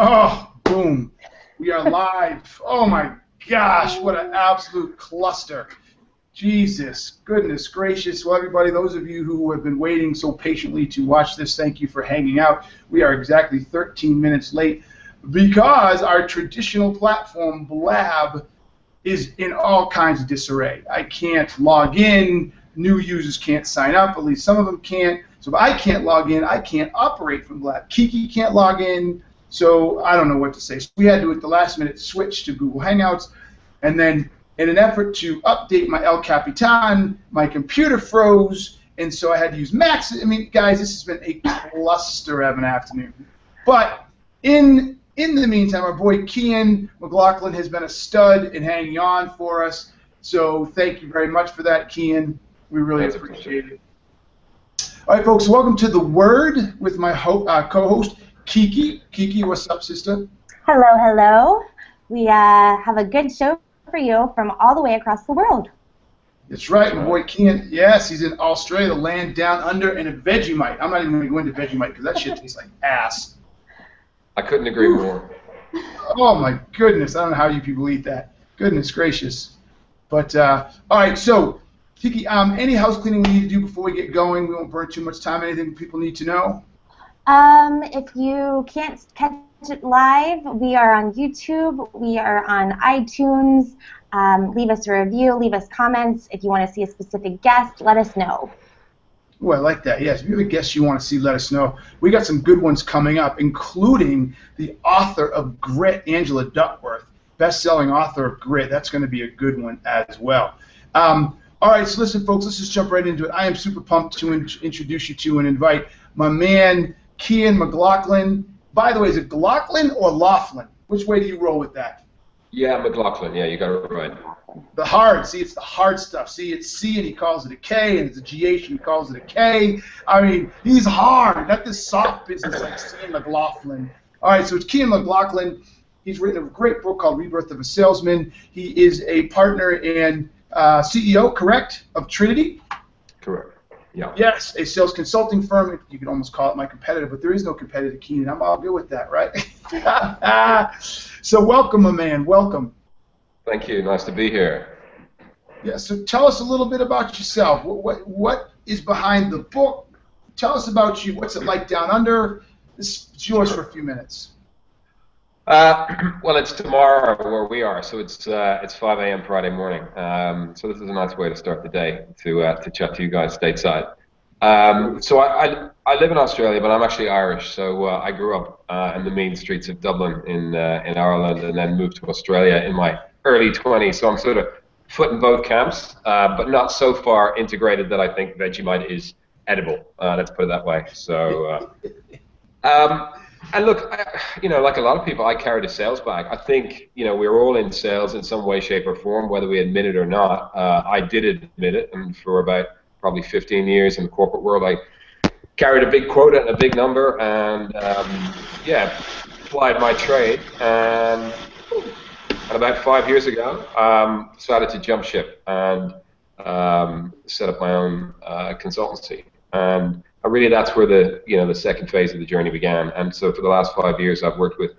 Oh, boom. We are live. Oh my gosh, what an absolute cluster. Jesus, goodness gracious. Well, everybody, those of you who have been waiting so patiently to watch this, thank you for hanging out. We are exactly 13 minutes late because our traditional platform, Blab, is in all kinds of disarray. I can't log in, new users can't sign up, at least some of them can't. So if I can't log in, I can't operate from Blab. Kiki can't log in, so I don't know what to say. So we had to, at the last minute, switch to Google Hangouts. And then, in an effort to update my El Capitan, my computer froze, and so I had to use Max. I mean, guys, this has been a cluster of an afternoon. But in in the meantime, our boy Cian McLoughlin has been a stud in hanging on for us. So thank you very much for that, Cian. We really That's appreciate it. All right, folks, welcome to The Word with my ho- uh, co-host, Kiki. Kiki, what's up, sister? Hello, hello. We uh, have a good show for you from all the way across the world. That's right, my boy Cian. Yes, he's in Australia, the land down under, and a Vegemite. I'm not even going to go into Vegemite because that shit tastes like ass. I couldn't agree more. Oh my goodness, I don't know how you people eat that. Goodness gracious. But uh, all right, so Kiki, um, any house cleaning we need to do before we get going? We won't burn too much time. Anything people need to know? Um, if you can't catch it live, we are on YouTube. We are on iTunes. Um, leave us a review. Leave us comments. If you want to see a specific guest, let us know. Oh, I like that. Yes, if you have a guest you want to see, let us know. We got some good ones coming up, including the author of Grit, Angela Duckworth, best-selling author of Grit. That's going to be a good one as well. Um, all right, so listen, folks, let's just jump right into it. I am super pumped to in- introduce you to and invite my man Cian McLoughlin. By the way, is it McLaughlin or Laughlin? Which way do you roll with that? Yeah, McLaughlin. Yeah, you got it right. The hard. See, it's the hard stuff. See, it's C and he calls it a K, and it's a GH and he calls it a K. I mean, he's hard. Not this soft business like Cian McLaughlin. All right, so it's Cian McLoughlin. He's written a great book called Rebirth of a Salesman. He is a partner and uh, CEO, correct, of Trinity. Correct. Yeah. Yes, a sales consulting firm. You could almost call it my competitor, but there is no competitor, Keenan. I'm all good with that, right? so welcome, my man. Welcome. Thank you. Nice to be here. Yeah. So tell us a little bit about yourself. What what, what is behind the book? Tell us about you. What's it like down under? This is yours for a few minutes. Uh, well, it's tomorrow where we are, so it's uh, it's 5 a.m. Friday morning. Um, so this is a nice way to start the day to uh, to chat to you guys stateside. Um, so I, I, I live in Australia, but I'm actually Irish. So uh, I grew up uh, in the main streets of Dublin in in Ireland, and then moved to Australia in my early 20s. So I'm sort of foot in both camps, but not so far integrated that I think Vegemite is edible. let's put it that way. So. Um, and look, I, you know, like a lot of people, I carried a sales bag. I think, you know, we are all in sales in some way, shape, or form, whether we admit it or not. Uh, I did admit it, and for about probably 15 years in the corporate world, I carried a big quota and a big number, and um, yeah, applied my trade. And, and about five years ago, um, decided to jump ship and um, set up my own uh, consultancy. And really that's where the you know the second phase of the journey began. And so for the last five years, I've worked with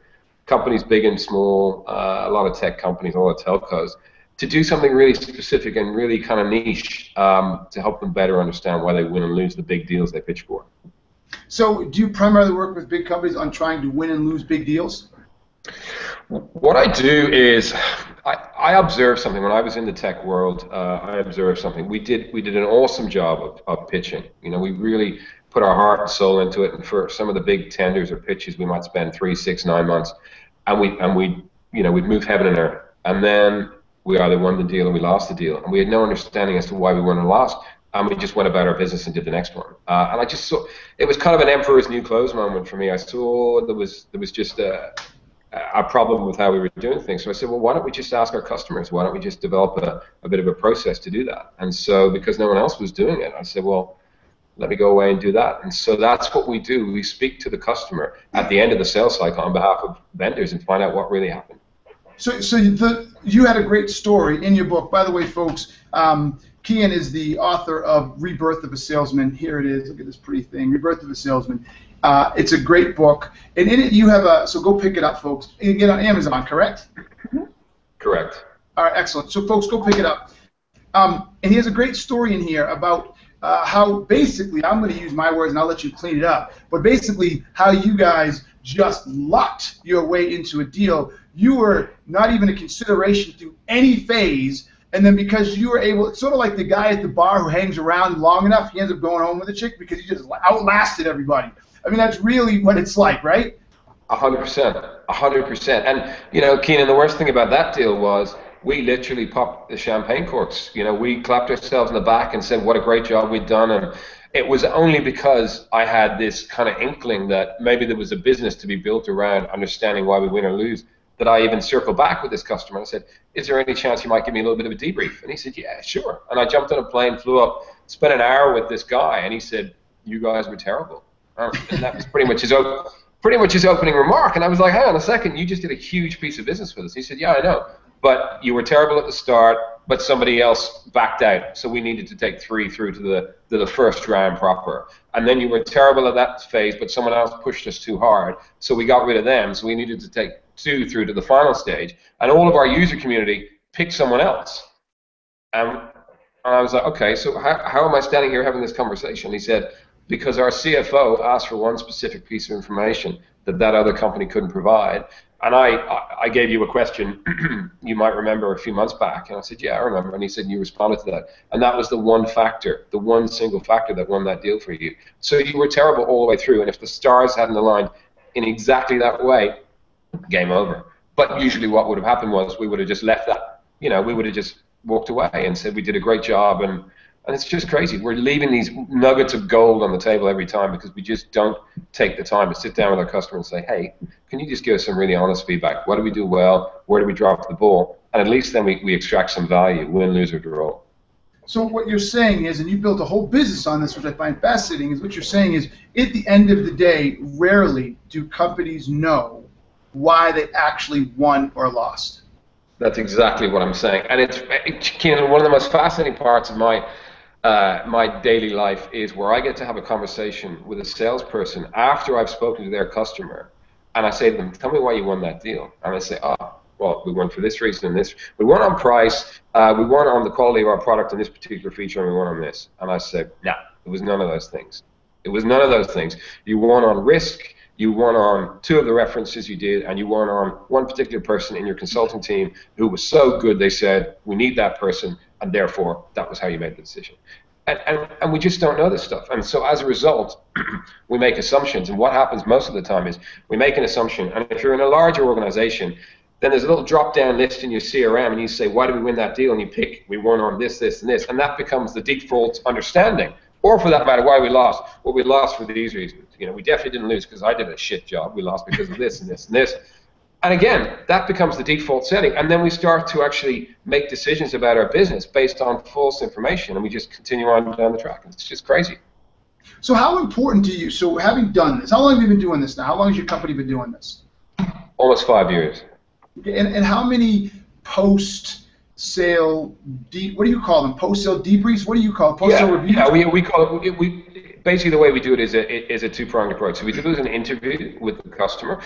companies big and small, uh, a lot of tech companies, a lot of telcos, to do something really specific and really kind of niche um, to help them better understand why they win and lose the big deals they pitch for. So, do you primarily work with big companies on trying to win and lose big deals? What I do is I, observed something when I was in the tech world. Uh, I observed something. We did we did an awesome job of, of pitching. You know, we really put our heart and soul into it. And for some of the big tenders or pitches, we might spend three, six, nine months, and we and we you know we'd move heaven and earth. And then we either won the deal or we lost the deal, and we had no understanding as to why we won or lost. And we just went about our business and did the next one. Uh, and I just saw it was kind of an emperor's new clothes moment for me. I saw there was there was just a a problem with how we were doing things. So I said, well, why don't we just ask our customers? Why don't we just develop a, a bit of a process to do that? And so because no one else was doing it, I said, well, let me go away and do that. And so that's what we do. We speak to the customer at the end of the sales cycle on behalf of vendors and find out what really happened. So, so the, you had a great story in your book. By the way, folks, um, Cian is the author of Rebirth of a Salesman. Here it is. Look at this pretty thing, Rebirth of a Salesman. Uh, it's a great book, and in it you have a. So go pick it up, folks. You get on Amazon, correct? Correct. All right, excellent. So folks, go pick it up. Um, and he has a great story in here about uh, how basically I'm going to use my words and I'll let you clean it up. But basically, how you guys just lucked your way into a deal. You were not even a consideration through any phase, and then because you were able, it's sort of like the guy at the bar who hangs around long enough, he ends up going home with a chick because he just outlasted everybody. I mean, that's really what it's like, right? A hundred percent, a hundred percent. And you know, Keenan, the worst thing about that deal was we literally popped the champagne corks. You know, we clapped ourselves in the back and said what a great job we'd done, and it was only because I had this kind of inkling that maybe there was a business to be built around understanding why we win or lose that I even circled back with this customer and said, "Is there any chance you might give me a little bit of a debrief?" And he said, "Yeah, sure." And I jumped on a plane, flew up, spent an hour with this guy, and he said, "You guys were terrible." Oh, and that was pretty much his pretty much his opening remark. And I was like, "Hang on a second, you just did a huge piece of business with us." He said, "Yeah, I know, but you were terrible at the start, but somebody else backed out, so we needed to take three through to the to the first round proper. And then you were terrible at that phase, but someone else pushed us too hard, so we got rid of them, so we needed to take two through to the final stage, and all of our user community picked someone else. And, and I was like, okay, so how, how am I standing here having this conversation? He said, because our CFO asked for one specific piece of information that that other company couldn't provide. And I, I gave you a question you might remember a few months back, and I said, yeah, I remember. And he said, you responded to that. And that was the one factor, the one single factor that won that deal for you. So you were terrible all the way through, and if the stars hadn't aligned in exactly that way, game over. But usually what would have happened was we would have just left that, you know, we would have just walked away and said we did a great job and and it's just crazy. We're leaving these nuggets of gold on the table every time because we just don't take the time to sit down with our customer and say, hey, can you just give us some really honest feedback? What do we do well? Where do we drop the ball? And at least then we, we extract some value, win, lose, or draw. So what you're saying is, and you built a whole business on this, which I find fascinating, is what you're saying is, at the end of the day, rarely do companies know why they actually won or lost. That's exactly what I'm saying, and it's it, one of the most fascinating parts of my uh, my daily life is where I get to have a conversation with a salesperson after I've spoken to their customer, and I say to them, "Tell me why you won that deal," and they say, "Ah." Oh, well, we won for this reason and this. We won on price. Uh, we won on the quality of our product and this particular feature, and we won on this. And I said, no, it was none of those things. It was none of those things. You won on risk you won on two of the references you did, and you won on one particular person in your consulting team who was so good they said, we need that person, and therefore that was how you made the decision. And, and, and we just don't know this stuff. And so as a result, we make assumptions. And what happens most of the time is we make an assumption, and if you're in a larger organization, then there's a little drop-down list in your CRM, and you say, why did we win that deal? And you pick, we won on this, this, and this, and that becomes the default understanding or for that matter, why we lost. Well, we lost for these reasons. You know, we definitely didn't lose because I did a shit job. We lost because of this and this and this. And again, that becomes the default setting. And then we start to actually make decisions about our business based on false information, and we just continue on down the track. It's just crazy. So, how important to you? So, having done this, how long have you been doing this now? How long has your company been doing this? Almost five years. And, and how many post sale de- what do you call them post sale debriefs what do you call post sale yeah, reviews yeah we, we call it we, basically the way we do it is a is a two pronged approach so we do an interview with the customer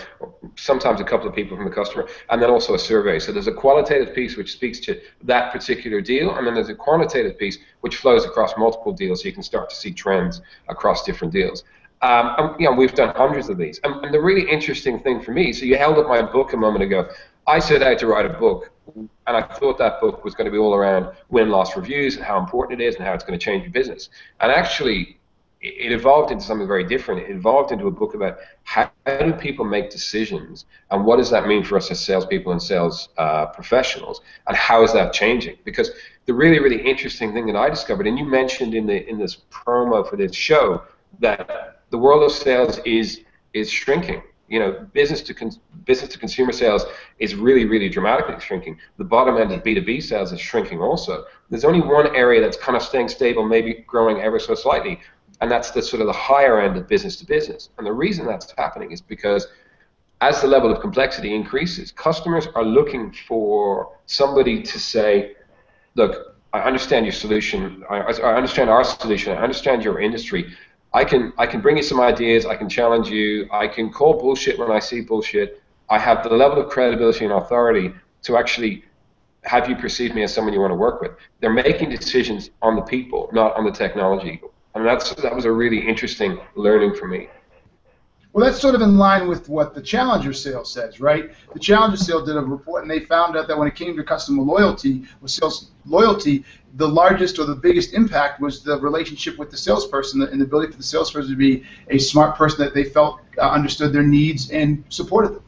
sometimes a couple of people from the customer and then also a survey so there's a qualitative piece which speaks to that particular deal and then there's a quantitative piece which flows across multiple deals so you can start to see trends across different deals um, and, you know, we've done hundreds of these. And, and, the really interesting thing for me, so you held up my book a moment ago. I set out to write a book, and I thought that book was going to be all around win-loss reviews and how important it is and how it's going to change your business. And actually, it evolved into something very different. It evolved into a book about how, do people make decisions and what does that mean for us as salespeople and sales uh, professionals, and how is that changing? Because the really, really interesting thing that I discovered, and you mentioned in the in this promo for this show, that the world of sales is is shrinking you know, business to con- business to consumer sales is really, really dramatically shrinking. The bottom end of B2B sales is shrinking also. There's only one area that's kind of staying stable, maybe growing ever so slightly, and that's the sort of the higher end of business to business. And the reason that's happening is because as the level of complexity increases, customers are looking for somebody to say, look, I understand your solution, I, I understand our solution, I understand your industry, I can I can bring you some ideas. I can challenge you. I can call bullshit when I see bullshit. I have the level of credibility and authority to actually have you perceive me as someone you want to work with. They're making decisions on the people, not on the technology. And that's that was a really interesting learning for me. Well, that's sort of in line with what the Challenger sale says, right? The Challenger sale did a report, and they found out that when it came to customer loyalty, with sales loyalty, the largest or the biggest impact was the relationship with the salesperson and the ability for the salesperson to be a smart person that they felt uh, understood their needs and supported them.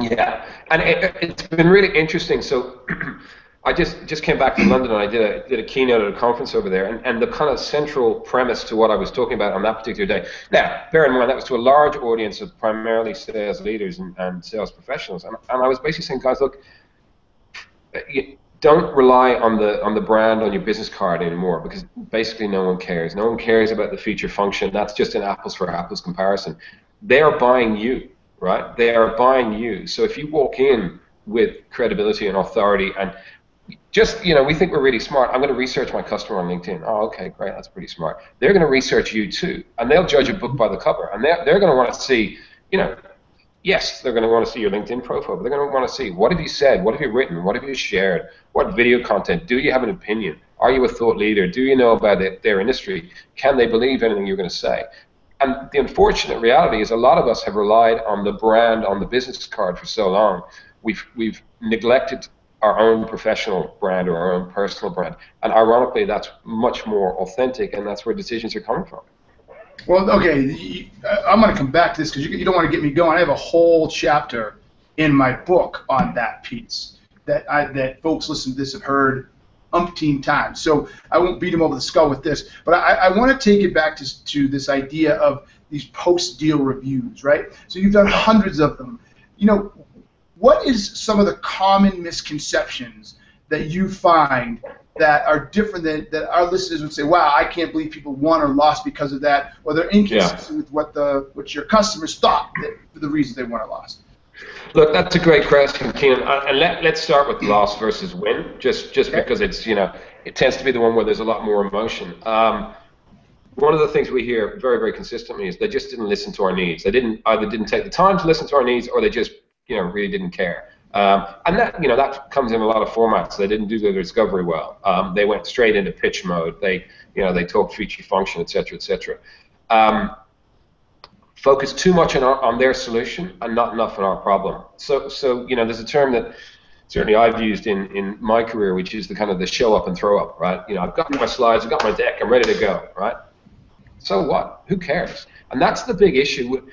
Yeah, and it, it's been really interesting. So. I just, just came back from London and I did a, did a keynote at a conference over there, and, and the kind of central premise to what I was talking about on that particular day. Now, bear in mind, that was to a large audience of primarily sales leaders and, and sales professionals, and, and I was basically saying, guys, look, you don't rely on the on the brand on your business card anymore because basically no one cares. No one cares about the feature function. That's just an apples for apples comparison. They are buying you, right? They are buying you. So if you walk in with credibility and authority and just you know we think we're really smart. I'm going to research my customer on linkedin. Oh okay great that's pretty smart. They're going to research you too and they'll judge a book by the cover and they're, they're going to want to see you know yes they're going to want to see your linkedin profile but they're going to want to see what have you said? What have you written? What have you shared? What video content? Do you have an opinion? Are you a thought leader? Do you know about it, their industry? Can they believe anything you're going to say? And the unfortunate reality is a lot of us have relied on the brand on the business card for so long. We've we've neglected our own professional brand or our own personal brand. And ironically, that's much more authentic, and that's where decisions are coming from. Well, okay, I'm going to come back to this because you, don't want to get me going. I have a whole chapter in my book on that piece that I, that folks listening to this have heard umpteen times. So I won't beat them over the skull with this, but I, I want to take it back to, to this idea of these post-deal reviews, right? So you've done hundreds of them. You know, what is some of the common misconceptions that you find that are different than that our listeners would say, "Wow, I can't believe people won or lost because of that," or they're inconsistent yeah. with what the what your customers thought that, for the reasons they won or lost? Look, that's a great question, Keenan. Uh, and let, let's start with loss versus win, just just okay. because it's you know it tends to be the one where there's a lot more emotion. Um, one of the things we hear very very consistently is they just didn't listen to our needs. They didn't either didn't take the time to listen to our needs, or they just you know really didn't care. Um, and that you know that comes in a lot of formats. They didn't do their discovery well. Um, they went straight into pitch mode. They you know they talked feature function, etc., etc. Um, focus too much on, our, on their solution and not enough on our problem. So so you know there's a term that certainly I've used in, in my career, which is the kind of the show up and throw up, right? You know, I've got my slides, I've got my deck, I'm ready to go, right? So what? Who cares? And that's the big issue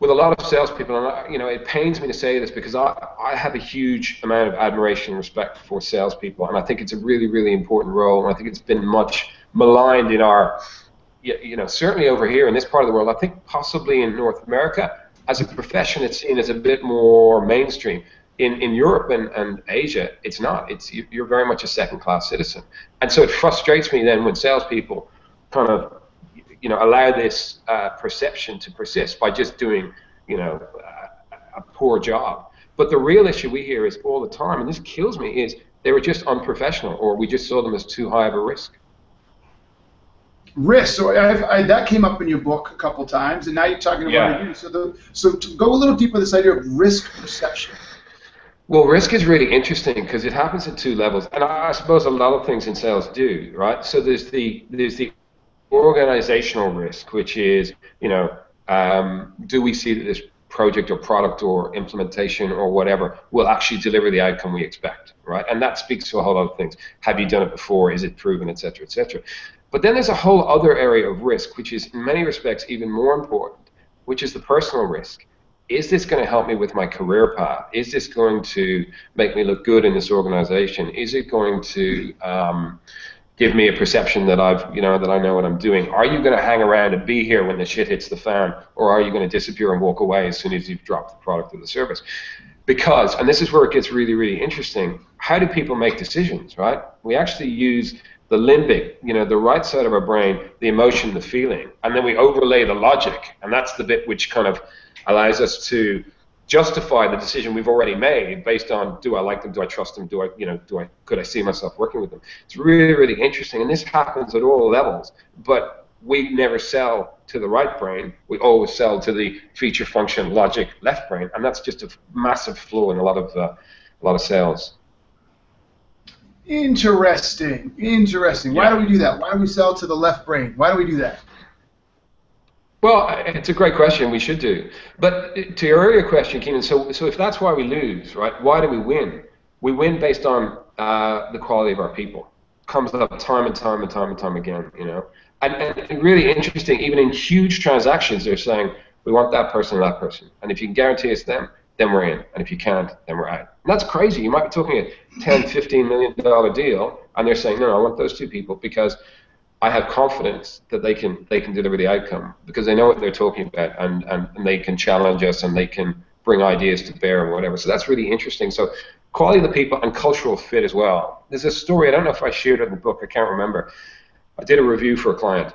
with a lot of salespeople, and I, you know, it pains me to say this because I, I have a huge amount of admiration and respect for salespeople, and I think it's a really, really important role, and I think it's been much maligned in our, you know, certainly over here in this part of the world. I think possibly in North America, as a profession, it's seen as a bit more mainstream. In, in Europe and, and Asia, it's not. It's you're very much a second-class citizen, and so it frustrates me then when salespeople kind of you know, allow this uh, perception to persist by just doing, you know, a, a poor job. But the real issue we hear is all the time, and this kills me, is they were just unprofessional, or we just saw them as too high of a risk. Risk. So I, I, that came up in your book a couple times, and now you're talking about yeah. it here. So, the, so to go a little deeper, with this idea of risk perception. Well, risk is really interesting because it happens at two levels, and I suppose a lot of things in sales do, right? So there's the there's the organizational risk, which is, you know, um, do we see that this project or product or implementation or whatever will actually deliver the outcome we expect, right? And that speaks to a whole lot of things. Have you done it before? Is it proven, et cetera, et cetera. But then there's a whole other area of risk, which is in many respects even more important, which is the personal risk. Is this going to help me with my career path? Is this going to make me look good in this organization? Is it going to um, give me a perception that I've, you know, that I know what I'm doing. Are you going to hang around and be here when the shit hits the fan, or are you going to disappear and walk away as soon as you've dropped the product or the service? Because, and this is where it gets really, really interesting. How do people make decisions, right? We actually use the limbic, you know, the right side of our brain, the emotion, the feeling, and then we overlay the logic, and that's the bit which kind of allows us to justify the decision we've already made based on do I like them, do I trust them, do I you know do I could I see myself working with them. It's really really interesting, and this happens at all levels. But we never sell to the right brain. We always sell to the feature function logic left brain, and that's just a massive flaw in a lot of uh, a lot of sales. Interesting. Interesting. Why do we do that? Why do we sell to the left brain? Why do we do that? Well, it's a great question. We should do. But to your earlier question, Keenan, so, so if that's why we lose, right, why do we win? We win based on uh, the quality of our people. Comes up time and time and time and time again, you know. And, and really interesting, even in huge transactions, they're saying, we want that person and that person. And if you can guarantee it's them, then we're in. And if you can't, then we're out. And that's crazy. You might be talking a $10, 15 million dollar deal, and they're saying, no, no, I want those two people because I have confidence that they can they can deliver the outcome because they know what they're talking about and, and, and they can challenge us and they can bring ideas to bear and whatever. So that's really interesting. So quality of the people and cultural fit as well. There's a story, I don't know if I shared it in the book, I can't remember. I did a review for a client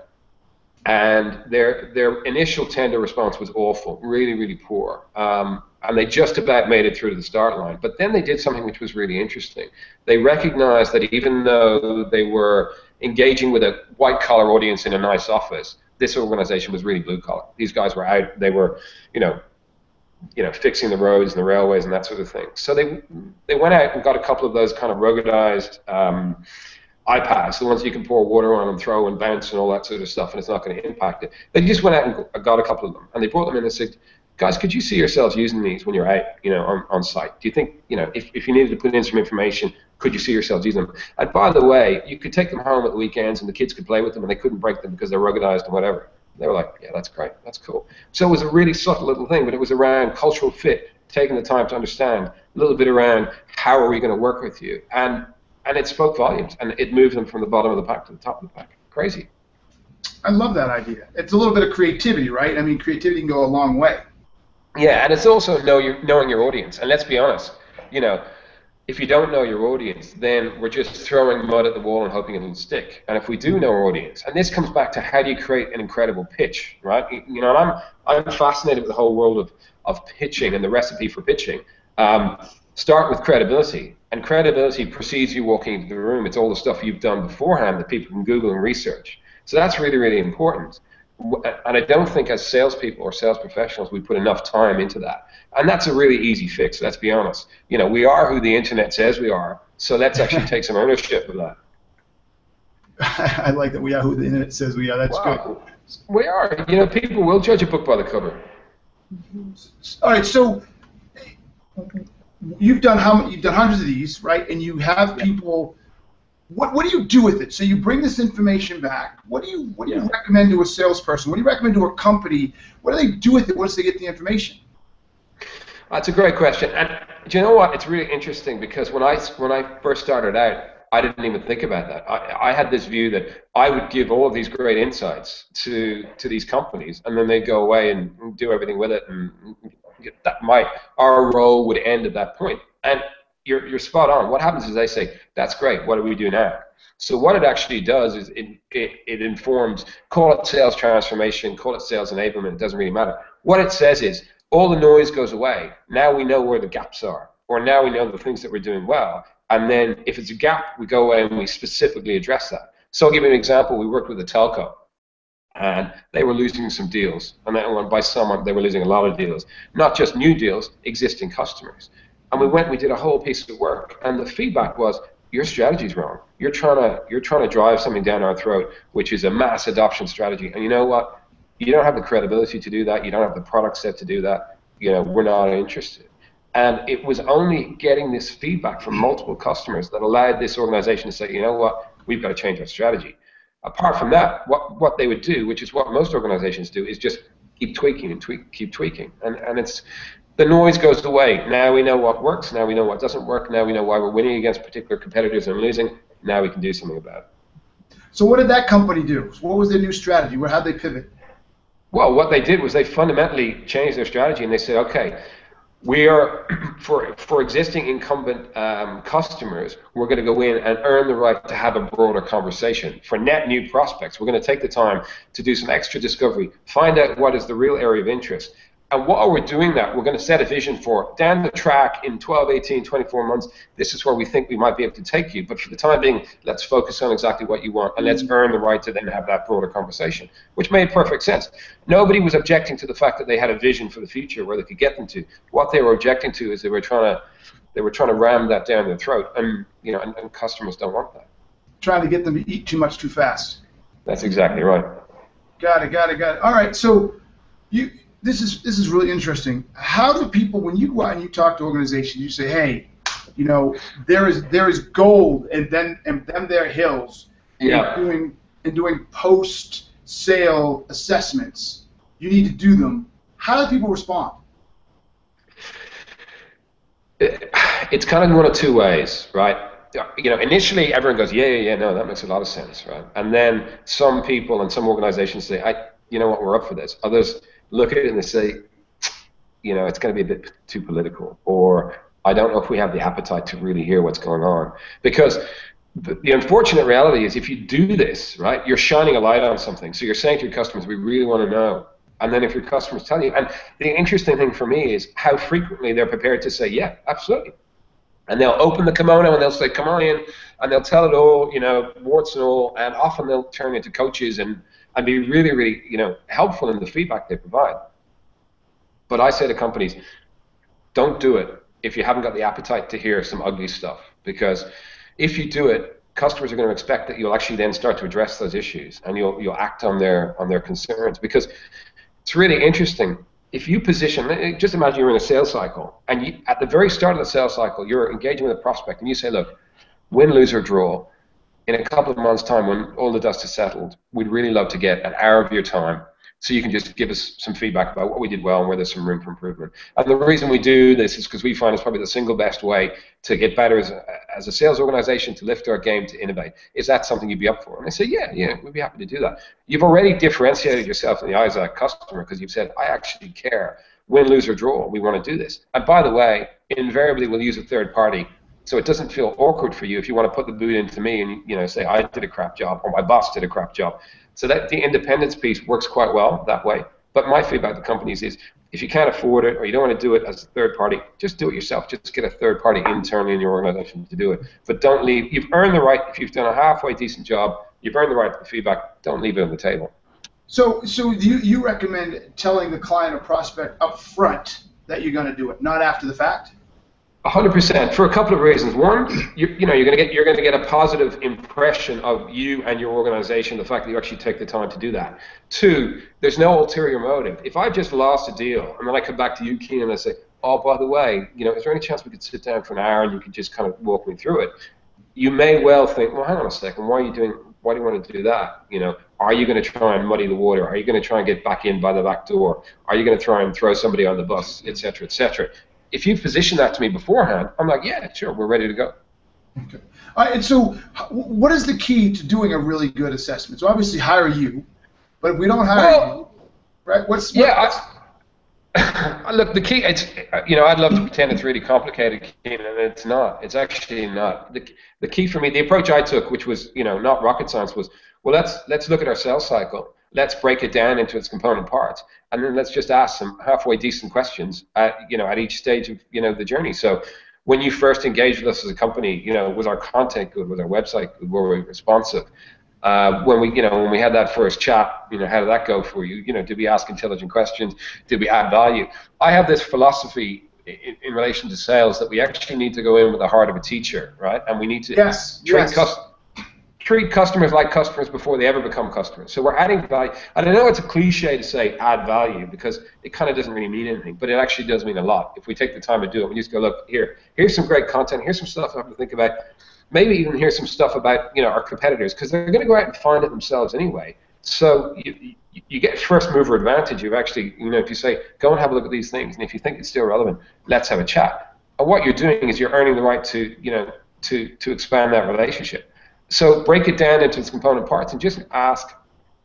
and their their initial tender response was awful, really, really poor. Um, and they just about made it through to the start line. But then they did something which was really interesting. They recognized that even though they were engaging with a white collar audience in a nice office, this organization was really blue collar. These guys were out, they were, you know, you know, fixing the roads and the railways and that sort of thing. So they they went out and got a couple of those kind of ruggedized um, iPads, the ones you can pour water on and throw and bounce and all that sort of stuff, and it's not going to impact it. They just went out and got a couple of them, and they brought them in and said, guys, could you see yourselves using these when you're out, you know, on, on site? Do you think, you know, if, if you needed to put in some information, could you see yourselves using them? And by the way, you could take them home at the weekends and the kids could play with them and they couldn't break them because they're ruggedized and whatever. They were like, yeah, that's great, that's cool. So it was a really subtle little thing, but it was around cultural fit, taking the time to understand, a little bit around how are we going to work with you, and and it spoke volumes, and it moved them from the bottom of the pack to the top of the pack. Crazy. I love that idea. It's a little bit of creativity, right? I mean, creativity can go a long way. Yeah, and it's also know your, knowing your audience. And let's be honest, you know, if you don't know your audience, then we're just throwing mud at the wall and hoping it'll stick. And if we do know our audience, and this comes back to how do you create an incredible pitch, right? You know, I'm I'm fascinated with the whole world of of pitching and the recipe for pitching. Um, start with credibility, and credibility precedes you walking into the room. It's all the stuff you've done beforehand that people can Google and research. So that's really really important and I don't think as salespeople or sales professionals we put enough time into that. And that's a really easy fix. Let's be honest. You know, we are who the internet says we are. So let's actually take some ownership of that. I like that we are who the internet says we are. That's wow. good. We are. You know, people will judge a book by the cover. All right. So you've done how you've done hundreds of these, right? And you have people what, what do you do with it? So you bring this information back. What do you what do you yeah. recommend to a salesperson? What do you recommend to a company? What do they do with it once they get the information? That's a great question. And do you know what? It's really interesting because when I when I first started out, I didn't even think about that. I, I had this view that I would give all of these great insights to to these companies, and then they'd go away and do everything with it, and that my our role would end at that point. And you're, you're spot on. What happens is they say, that's great, what do we do now? So what it actually does is it, it, it informs, call it sales transformation, call it sales enablement, it doesn't really matter. What it says is, all the noise goes away. Now we know where the gaps are, or now we know the things that we're doing well. And then if it's a gap, we go away and we specifically address that. So I'll give you an example. We worked with a telco, and they were losing some deals. And by some, they were losing a lot of deals. Not just new deals, existing customers. And we went, we did a whole piece of work, and the feedback was, your strategy's wrong. You're trying to you're trying to drive something down our throat, which is a mass adoption strategy. And you know what? You don't have the credibility to do that. You don't have the product set to do that. You know, we're not interested. And it was only getting this feedback from multiple customers that allowed this organization to say, you know what, we've got to change our strategy. Apart from that, what, what they would do, which is what most organizations do, is just keep tweaking and tweak, keep tweaking. And, and it's the noise goes away. Now we know what works. Now we know what doesn't work. Now we know why we're winning against particular competitors and losing. Now we can do something about it. So what did that company do? What was their new strategy? Where how did they pivot? Well, what they did was they fundamentally changed their strategy and they said, okay, we are for for existing incumbent um, customers, we're going to go in and earn the right to have a broader conversation. For net new prospects, we're going to take the time to do some extra discovery, find out what is the real area of interest, And while we're doing that, we're going to set a vision for down the track in 12, 18, 24 months. This is where we think we might be able to take you. But for the time being, let's focus on exactly what you want and let's earn the right to then have that broader conversation, which made perfect sense. Nobody was objecting to the fact that they had a vision for the future where they could get them to. What they were objecting to is they were trying to they were trying to ram that down their throat, and you know, and, and customers don't want that. Trying to get them to eat too much too fast. That's exactly right. Got it. Got it. Got it. All right. So you this is this is really interesting. How do people, when you go out and you talk to organizations, you say, hey, you know, there is there is gold, and then and then there are hills. Yeah. In doing in doing post sale assessments, you need to do them. How do people respond? It's kind of one of two ways, right? you know, initially everyone goes, yeah, yeah, yeah, no, that makes a lot of sense, right? And then some people and some organizations say, I, you know what, we're up for this. Others look at it and they say, you know, it's going to be a bit too political, or I don't know if we have the appetite to really hear what's going on. Because the, the unfortunate reality is if you do this, right, you're shining a light on something. So you're saying to your customers, we really want to know. And then if your customers tell you, and the interesting thing for me is how frequently they're prepared to say, yeah, absolutely. And they'll open the kimono and they'll say, come on in, and they'll tell it all, you know, warts and all, and often they'll turn into coaches and and be really, really, you know, helpful in the feedback they provide. But I say to companies, don't do it if you haven't got the appetite to hear some ugly stuff, because if you do it, customers are going to expect that you'll actually then start to address those issues and you'll you'll act on their on their concerns because it's really interesting. If you position, just imagine you're in a sales cycle, and you, at the very start of the sales cycle, you're engaging with a prospect, and you say, "Look, win, lose, or draw, in a couple of months' time, when all the dust is settled, we'd really love to get an hour of your time so you can just give us some feedback about what we did well and where there's some room for improvement. And the reason we do this is because we find it's probably the single best way to get better as a, as a sales organization, to lift our game, to innovate. Is that something you'd be up for? And they say, yeah, yeah, we'd be happy to do that. You've already differentiated yourself in the eyes of that customer because you've said, I actually care. Win, lose, or draw, we want to do this. And by the way, invariably we'll use a third party so it doesn't feel awkward for you if you want to put the boot into me and you know say I did a crap job or my boss did a crap job. So that the independence piece works quite well that way. But my feedback to companies is if you can't afford it or you don't want to do it as a third party, just do it yourself. Just get a third party internally in your organization to do it. But don't leave. You've earned the right. If you've done a halfway decent job, you've earned the right to the feedback. Don't leave it on the table. So, so you you recommend telling the client or prospect up front that you're going to do it, not after the fact? Hundred percent for a couple of reasons. One, you, you know, you're going to get you're going to get a positive impression of you and your organization, the fact that you actually take the time to do that. Two, there's no ulterior motive. If I just lost a deal and then I come back to you, Keenan, and I say, oh, by the way, you know, is there any chance we could sit down for an hour and you could just kind of walk me through it? You may well think, well, hang on a second, why are you doing? Why do you want to do that? You know, are you going to try and muddy the water? Are you going to try and get back in by the back door? Are you going to try and throw somebody on the bus, et cetera, et cetera? If you position that to me beforehand, I'm like, yeah, sure, we're ready to go. Okay. All right, and so what is the key to doing a really good assessment? So obviously hire you, but if we don't hire well, you, right? What's yeah? What's, I, look, the key. It's you know, I'd love to pretend it's really complicated, and it's not. It's actually not. The, the key for me, the approach I took, which was you know not rocket science, was well, let's let's look at our sales cycle let's break it down into its component parts, and then let's just ask some halfway decent questions at you know at each stage of you know the journey. So when you first engage with us as a company, you know, was our content good? Was our website good? Were we responsive? Uh, when we, you know, when we had that first chat, you know, how did that go for you? You know, did we ask intelligent questions? Did we add value? I have this philosophy in, in relation to sales that we actually need to go in with the heart of a teacher, right? And we need to yes, treat yes. customers treat customers like customers before they ever become customers. So we're adding value. And I know it's a cliche to say add value because it kind of doesn't really mean anything, but it actually does mean a lot. If we take the time to do it, we just go, look, here, here's some great content, here's some stuff I have to think about. Maybe even here's some stuff about you know our competitors because they're going to go out and find it themselves anyway. So you, you get first mover advantage. You've actually, you know, if you say, go and have a look at these things, and if you think it's still relevant, let's have a chat. And what you're doing is you're earning the right to, you know, to to expand that relationship so break it down into its component parts and just ask,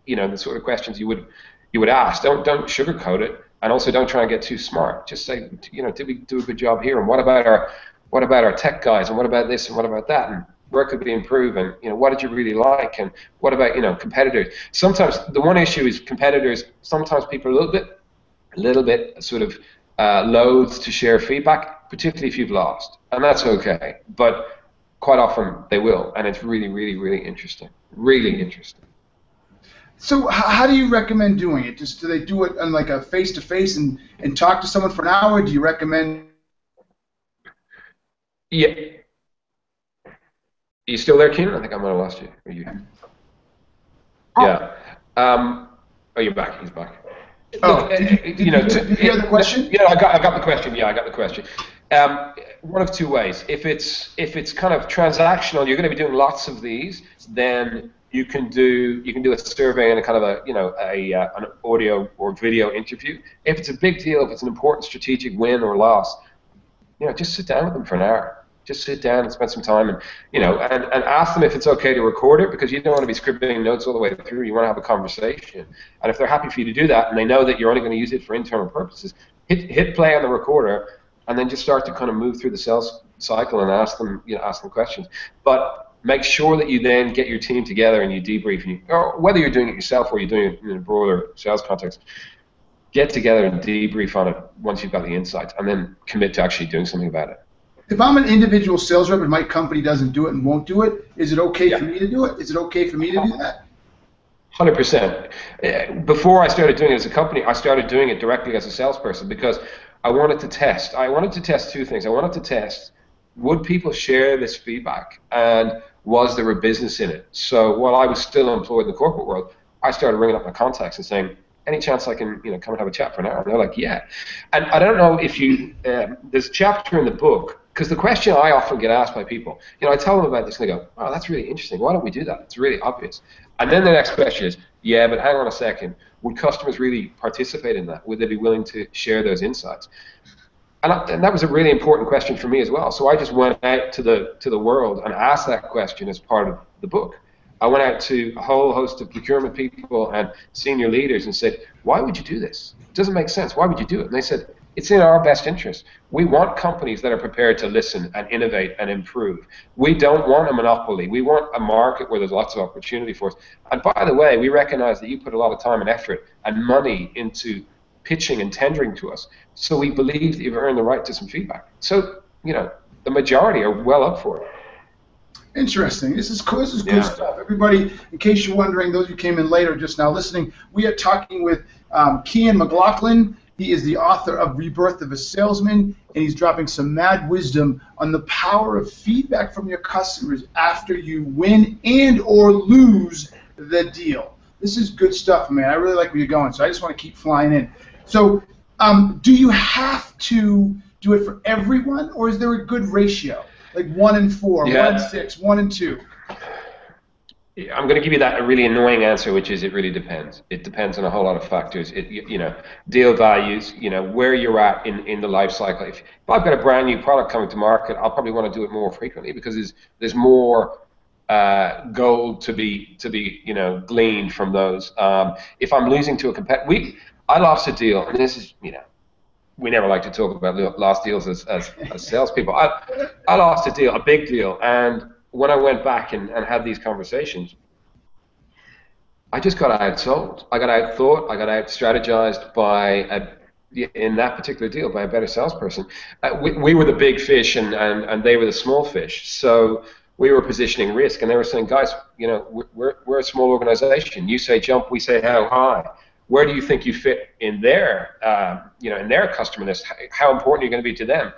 you know, the sort of questions you would you would ask. Don't don't sugarcoat it, and also don't try and get too smart. Just say, you know, did we do a good job here? And what about our what about our tech guys? And what about this? And what about that? And where could we improve? And you know, what did you really like? And what about you know competitors? Sometimes the one issue is competitors. Sometimes people are a little bit a little bit sort of uh, loath to share feedback, particularly if you've lost, and that's okay. But quite often they will, and it's really, really, really interesting. Really interesting. So how do you recommend doing it? Just do they do it on like a face to face and and talk to someone for an hour? Do you recommend? Yeah. Are you still there, Keenan? I think I might have lost you. Are you? Oh. Yeah. Um, oh, you're back. He's back. Oh, Look, did you, know, did you hear the question? Yeah, I got, I got the question. Yeah, I got the question. Um, one of two ways. If it's if it's kind of transactional, you're going to be doing lots of these. Then you can do you can do a survey and a kind of a you know a uh, an audio or video interview. If it's a big deal, if it's an important strategic win or loss, you know, just sit down with them for an hour. Just sit down and spend some time and you know and, and ask them if it's okay to record it because you don't want to be scribbling notes all the way through. You want to have a conversation. And if they're happy for you to do that and they know that you're only going to use it for internal purposes, hit hit play on the recorder and then just start to kind of move through the sales cycle and ask them, you know, ask them questions. But make sure that you then get your team together and you debrief, and you, or whether you're doing it yourself or you're doing it in a broader sales context, get together and debrief on it once you've got the insights, and then commit to actually doing something about it. If I'm an individual sales rep and my company doesn't do it and won't do it, is it okay yeah. for me to do it? Is it okay for me to do that? Hundred percent. Eh, before I started doing it as a company, I started doing it directly as a salesperson because I wanted to test. I wanted to test two things. I wanted to test would people share this feedback and was there a business in it? So while I was still employed in the corporate world, I started ringing up my contacts and saying, any chance I can, you know, come and have a chat for an hour? And they're like, yeah. And I don't know if you, um, there's a chapter in the book, because the question I often get asked by people, you know, I tell them about this and they go, oh, that's really interesting. Why don't we do that? It's really obvious. And then the next question is, yeah, but hang on a second. Would customers really participate in that? Would they be willing to share those insights? And, I, and, that was a really important question for me as well. So I just went out to the to the world and asked that question as part of the book. I went out to a whole host of procurement people and senior leaders and said, "Why would you do this? It doesn't make sense. Why would you do it?" And they said, "It's in our best interest. We want companies that are prepared to listen and innovate and improve. We don't want a monopoly. We want a market where there's lots of opportunity for us. And by the way, we recognize that you put a lot of time and effort and money into pitching and tendering to us. So we believe that you've earned the right to some feedback. So, you know, the majority are well up for it. Interesting. This is cool. This is cool yeah. stuff. Everybody, in case you're wondering, those who came in later just now listening, we are talking with um, Cian McLoughlin. He is the author of Rebirth of a Salesman, and he's dropping some mad wisdom on the power of feedback from your customers after you win and or lose the deal. This is good stuff, man. I really like where you're going, so I just want to keep flying in. So, um, do you have to do it for everyone, or is there a good ratio, like one and four, yeah. one and six, one and two? I'm going to give you that a really annoying answer, which is it really depends. It depends on a whole lot of factors. It, you know, deal values, you know, where you're at in, in the life cycle. If, if I've got a brand new product coming to market, I'll probably want to do it more frequently because there's there's more uh, gold to be to be you know gleaned from those. Um, if I'm losing to a competitor, we I lost a deal, and this is, you know, we never like to talk about lost deals as, as, as salespeople. I, I lost a deal, a big deal, and when I went back and, and had these conversations, I just got outsold. I got outthought. I got out strategized by a, in that particular deal by a better salesperson. Uh, we, we were the big fish, and, and, and they were the small fish. So we were positioning risk, and they were saying, guys, you know, we're, we're a small organization. You say jump, we say how high where do you think you fit in their, uh, you know, in their customer list? How important are you're going to be to them?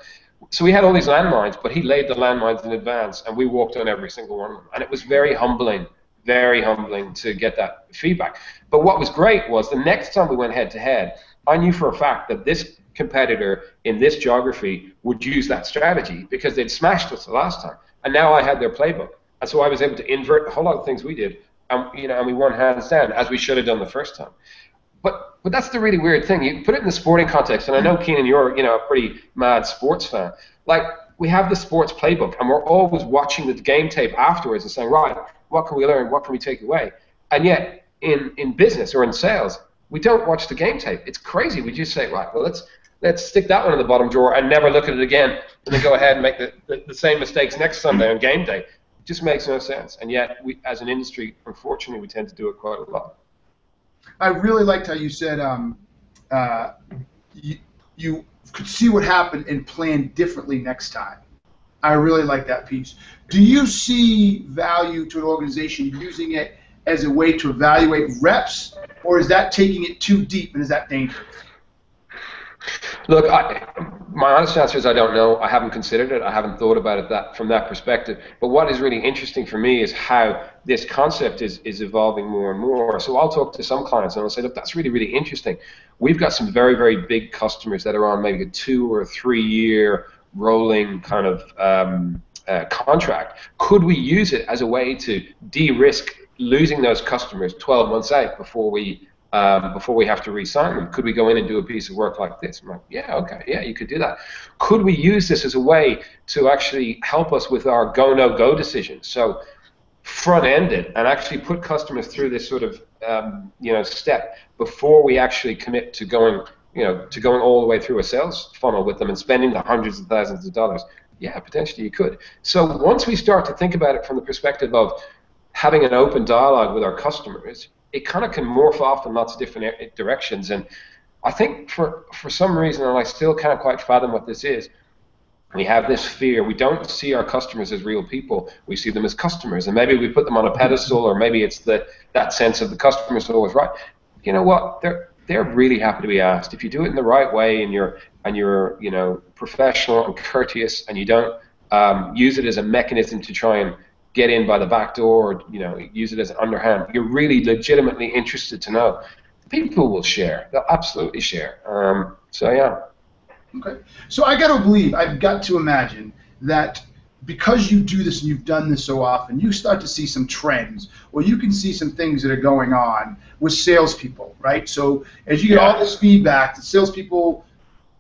So we had all these landmines, but he laid the landmines in advance, and we walked on every single one of them. And it was very humbling, very humbling to get that feedback. But what was great was the next time we went head to head, I knew for a fact that this competitor in this geography would use that strategy because they'd smashed us the last time. And now I had their playbook. And so I was able to invert a whole lot of things we did, and, you know, and we won hands down, as we should have done the first time. But but that's the really weird thing. You put it in the sporting context, and I know hmm. Keenan, you're you know a pretty mad sports fan. Like we have the sports playbook, and we're always watching the game tape afterwards and saying, right, what can we learn? What can we take away? And yet in in business or in sales, we don't watch the game tape. It's crazy. We just say, right, well let's let's stick that one in the bottom drawer and never look at it again, and then go ahead and make the, the, the same mistakes next Sunday on game day. It just makes no sense. And yet, we, as an industry, unfortunately, we tend to do it quite a lot. I really liked how you said um, uh, you, you could see what happened and plan differently next time. I really like that piece. Do you see value to an organization using it as a way to evaluate reps, or is that taking it too deep and is that dangerous? Look, I, my honest answer is I don't know. I haven't considered it. I haven't thought about it that from that perspective. But what is really interesting for me is how this concept is, is evolving more and more. So I'll talk to some clients and I'll say, look, that's really, really interesting. We've got some very, very big customers that are on maybe a two or three year rolling kind of um, uh, contract. Could we use it as a way to de-risk losing those customers 12 months out before we um, before we have to re-sign them? Could we go in and do a piece of work like this? I'm like, yeah, okay, yeah, you could do that. Could we use this as a way to actually help us with our go no go decisions? So front end it and actually put customers through this sort of um, you know step before we actually commit to going you know to going all the way through a sales funnel with them and spending the hundreds of thousands of dollars. Yeah, potentially you could. So once we start to think about it from the perspective of having an open dialogue with our customers, it kind of can morph off in lots of different directions. And I think for for some reason, and I still can't quite fathom what this is, we have this fear. We don't see our customers as real people. We see them as customers, and maybe we put them on a pedestal, or maybe it's the that sense of the customer is always right. You know what? They're they're really happy to be asked. If you do it in the right way, and you're and you're you know professional and courteous, and you don't um, use it as a mechanism to try and get in by the back door or you know use it as an underhand. You're really legitimately interested to know. People will share. They'll absolutely share. Um, so yeah. Okay. So I got to believe. I've got to imagine that because you do this and you've done this so often, you start to see some trends, or you can see some things that are going on with salespeople, right? So as you get all this feedback, the salespeople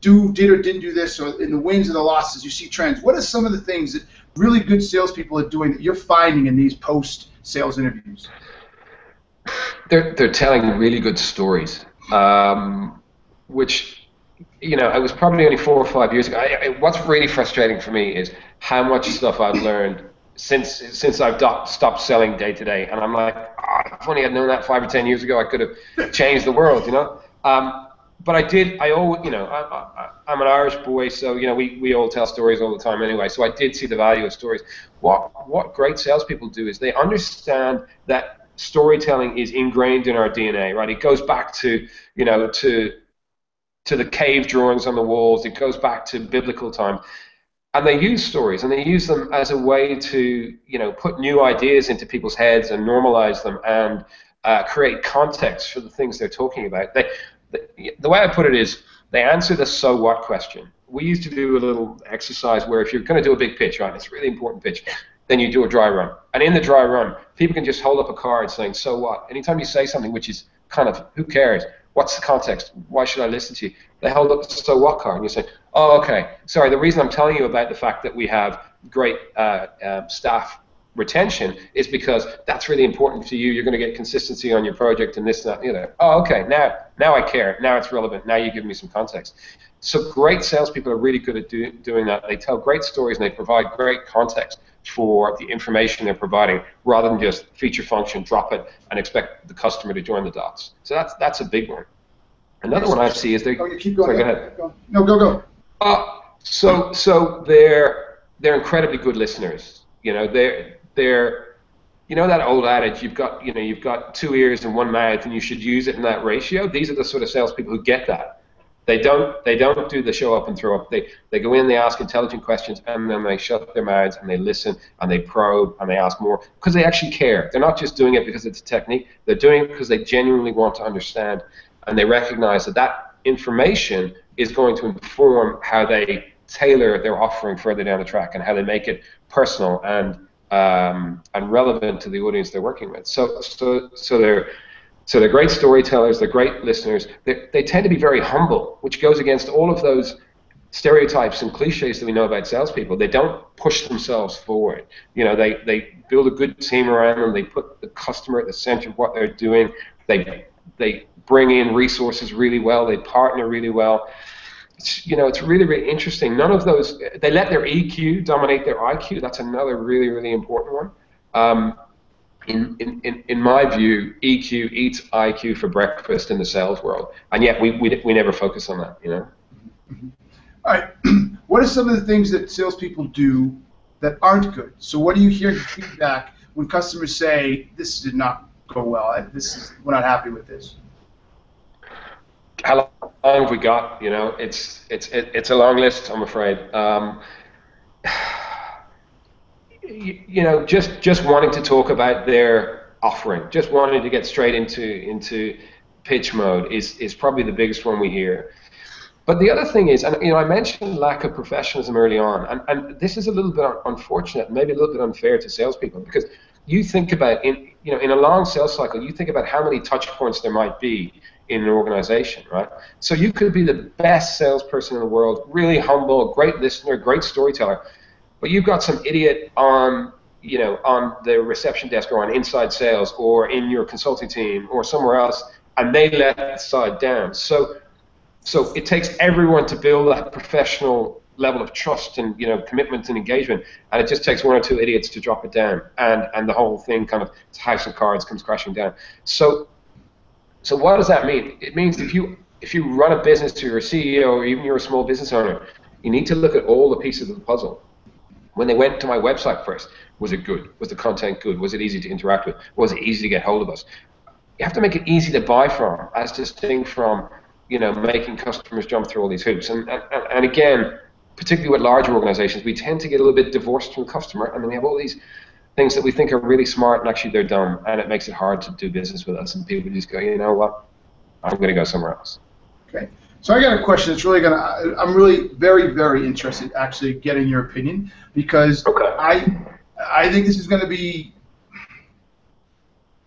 do did or didn't do this, or in the wins and the losses, you see trends. What are some of the things that really good salespeople are doing that you're finding in these post-sales interviews? They're they're telling really good stories, um, which you know, it was probably only four or five years ago. I, I, what's really frustrating for me is how much stuff I've learned since since I've do- stopped selling day to day, and I'm like, oh, if only I'd known that five or ten years ago, I could have changed the world, you know. Um, but I did. I always, you know, I, am an Irish boy, so you know, we, we all tell stories all the time anyway. So I did see the value of stories. What what great salespeople do is they understand that storytelling is ingrained in our DNA, right? It goes back to you know to to the cave drawings on the walls. It goes back to biblical times. And they use stories, and they use them as a way to, you know, put new ideas into people's heads and normalize them and uh, create context for the things they're talking about. They, the, the way I put it is, they answer the so what question. We used to do a little exercise where if you're going to do a big pitch, right, it's a really important pitch, then you do a dry run. And in the dry run, people can just hold up a card saying, so what? Anytime you say something which is kind of, who cares? What's the context? Why should I listen to you? They hold up the so what card, and you say, oh, okay. Sorry, the reason I'm telling you about the fact that we have great uh, uh, staff retention is because that's really important to you. You're going to get consistency on your project and this, and that, you know. Oh, okay. Now, now I care. Now it's relevant. Now you give me some context. So great salespeople are really good at do, doing that. They tell great stories and they provide great context for the information they're providing, rather than just feature function, drop it, and expect the customer to join the dots. So that's that's a big one. Another one I see is they. Oh, you keep going. Sorry, go ahead. Go. No, go go. Uh, so so they're they're incredibly good listeners. You know, they're they're you know that old adage you've got you know you've got two ears and one mouth and you should use it in that ratio. These are the sort of salespeople who get that. They don't they don't do the show up and throw up. They they go in, they ask intelligent questions, and then they shut their mouths and they listen and they probe and they ask more because they actually care. They're not just doing it because it's a technique. They're doing it because they genuinely want to understand, and they recognize that that information is going to inform how they tailor their offering further down the track and how they make it personal and um, and relevant to the audience they're working with. So so so they're so they're great storytellers, they're great listeners. They, they tend to be very humble, which goes against all of those stereotypes and cliches that we know about salespeople. They don't push themselves forward. You know, they, they build a good team around them. They put the customer at the center of what they're doing. They they bring in resources really well. They partner really well. It's, you know, it's really really interesting. None of those they let their EQ dominate their IQ. That's another really really important one. Um, in, in, in my view, EQ eats IQ for breakfast in the sales world, and yet we, we, we never focus on that, you know. Mm-hmm. All right, what are some of the things that salespeople do that aren't good? So, what do you hear feedback when customers say this did not go well? This is we're not happy with this. How long have we got? You know, it's it's it, it's a long list. I'm afraid. Um, you know, just just wanting to talk about their offering, just wanting to get straight into into pitch mode is is probably the biggest one we hear. But the other thing is, and you know, I mentioned lack of professionalism early on, and, and this is a little bit unfortunate, maybe a little bit unfair to salespeople, because you think about in you know in a long sales cycle, you think about how many touch points there might be in an organization, right? So you could be the best salesperson in the world, really humble, great listener, great storyteller, but you've got some idiot on you know on the reception desk or on inside sales or in your consulting team or somewhere else, and they let side down. So so it takes everyone to build that professional level of trust and you know commitment and engagement, and it just takes one or two idiots to drop it down, and and the whole thing kind of house of cards comes crashing down. So so what does that mean? It means if you if you run a business, you're a CEO, or even you're a small business owner, you need to look at all the pieces of the puzzle when they went to my website first, was it good? Was the content good? Was it easy to interact with? Was it easy to get hold of us? You have to make it easy to buy from, as distinct from, you know, making customers jump through all these hoops. And, and, and again, particularly with larger organizations, we tend to get a little bit divorced from the customer, and then we have all these things that we think are really smart, and actually they're dumb, and it makes it hard to do business with us. And people just go, you know what, I'm going to go somewhere else. Okay. So I got a question that's really gonna. I'm really very very interested actually getting your opinion because okay. I I think this is going to be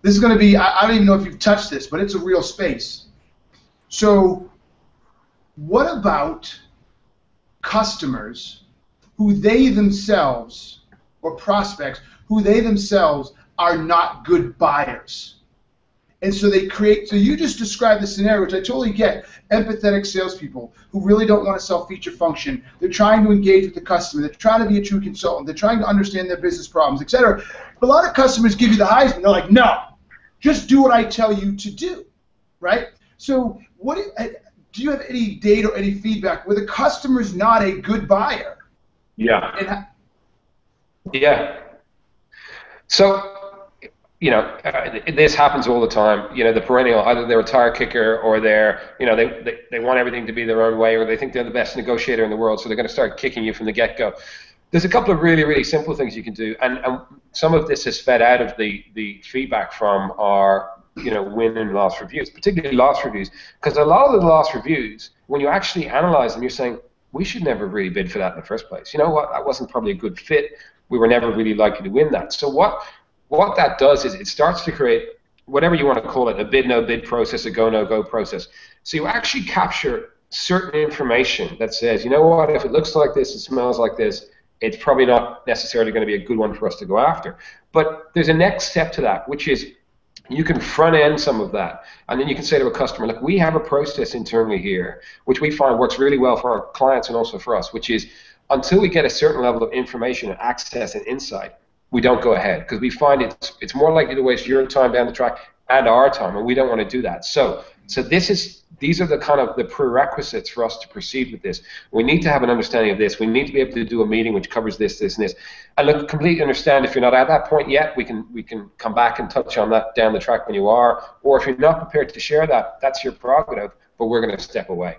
this is going to be I, I don't even know if you've touched this, but it's a real space. So what about customers who they themselves or prospects who they themselves are not good buyers? And so they create, so you just described the scenario, which I totally get. Empathetic salespeople who really don't want to sell feature function. They're trying to engage with the customer. They're trying to be a true consultant. They're trying to understand their business problems, etc. But a lot of customers give you the Heisman. They're like, no, just do what I tell you to do, right? So what do you have any data or any feedback where the customer is not a good buyer? Yeah. Yeah. So you know, uh, this happens all the time. You know, the perennial, either they're a tire kicker or they're, you know, they, they, they want everything to be their own way or they think they're the best negotiator in the world, so they're going to start kicking you from the get-go. There's a couple of really, really simple things you can do, and, and some of this is fed out of the, the feedback from our, you know, win and loss reviews, particularly loss reviews, because a lot of the loss reviews, when you actually analyze them, you're saying, we should never really bid for that in the first place. You know what? That wasn't probably a good fit. We were never really likely to win that. So what what that does is it starts to create whatever you want to call it, a bid no bid process, a go no go process. So you actually capture certain information that says, you know what, if it looks like this, it smells like this, it's probably not necessarily going to be a good one for us to go after. But there's a next step to that, which is you can front end some of that. And then you can say to a customer, look, we have a process internally here, which we find works really well for our clients and also for us, which is until we get a certain level of information and access and insight, we don't go ahead because we find it's it's more likely to waste your time down the track and our time, and we don't want to do that. So so this is these are the kind of the prerequisites for us to proceed with this. We need to have an understanding of this. We need to be able to do a meeting which covers this, this, and this. And look, completely understand if you're not at that point yet, we can we can come back and touch on that down the track when you are. Or if you're not prepared to share that, that's your prerogative. But we're going to step away.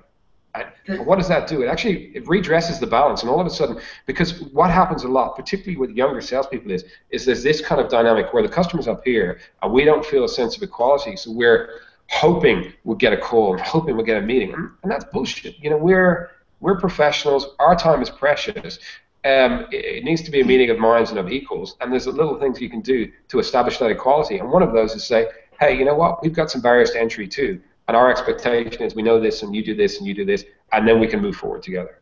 And what does that do? It actually it redresses the balance, and all of a sudden, because what happens a lot, particularly with younger salespeople, is is there's this kind of dynamic where the customer's up here, and we don't feel a sense of equality, so we're hoping we'll get a call, hoping we'll get a meeting, and that's bullshit. You know, we're we're professionals. Our time is precious. Um, it needs to be a meeting of minds and of equals, and there's little things you can do to establish that equality. And one of those is say, hey, you know what? We've got some barriers to entry too and our expectation is we know this and you do this and you do this and then we can move forward together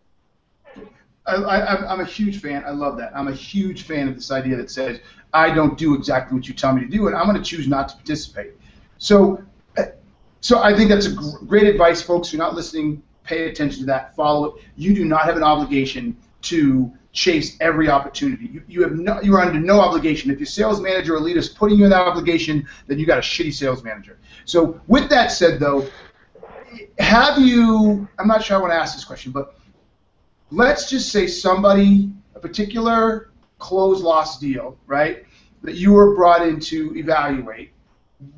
I, am a huge fan. I love that. I'm a huge fan of this idea that says I don't do exactly what you tell me to do, and I'm going to choose not to participate. So, uh, so I think that's great advice, folks. If you're not listening, pay attention to that. Follow it. You do not have an obligation to chase every opportunity. You, you have no, you are under no obligation. If your sales manager or leader is putting you in that obligation, then you got a shitty sales manager. So with that said, though, have you? I'm not sure I want to ask this question, but let's just say somebody, a particular close loss deal, right, that you were brought in to evaluate,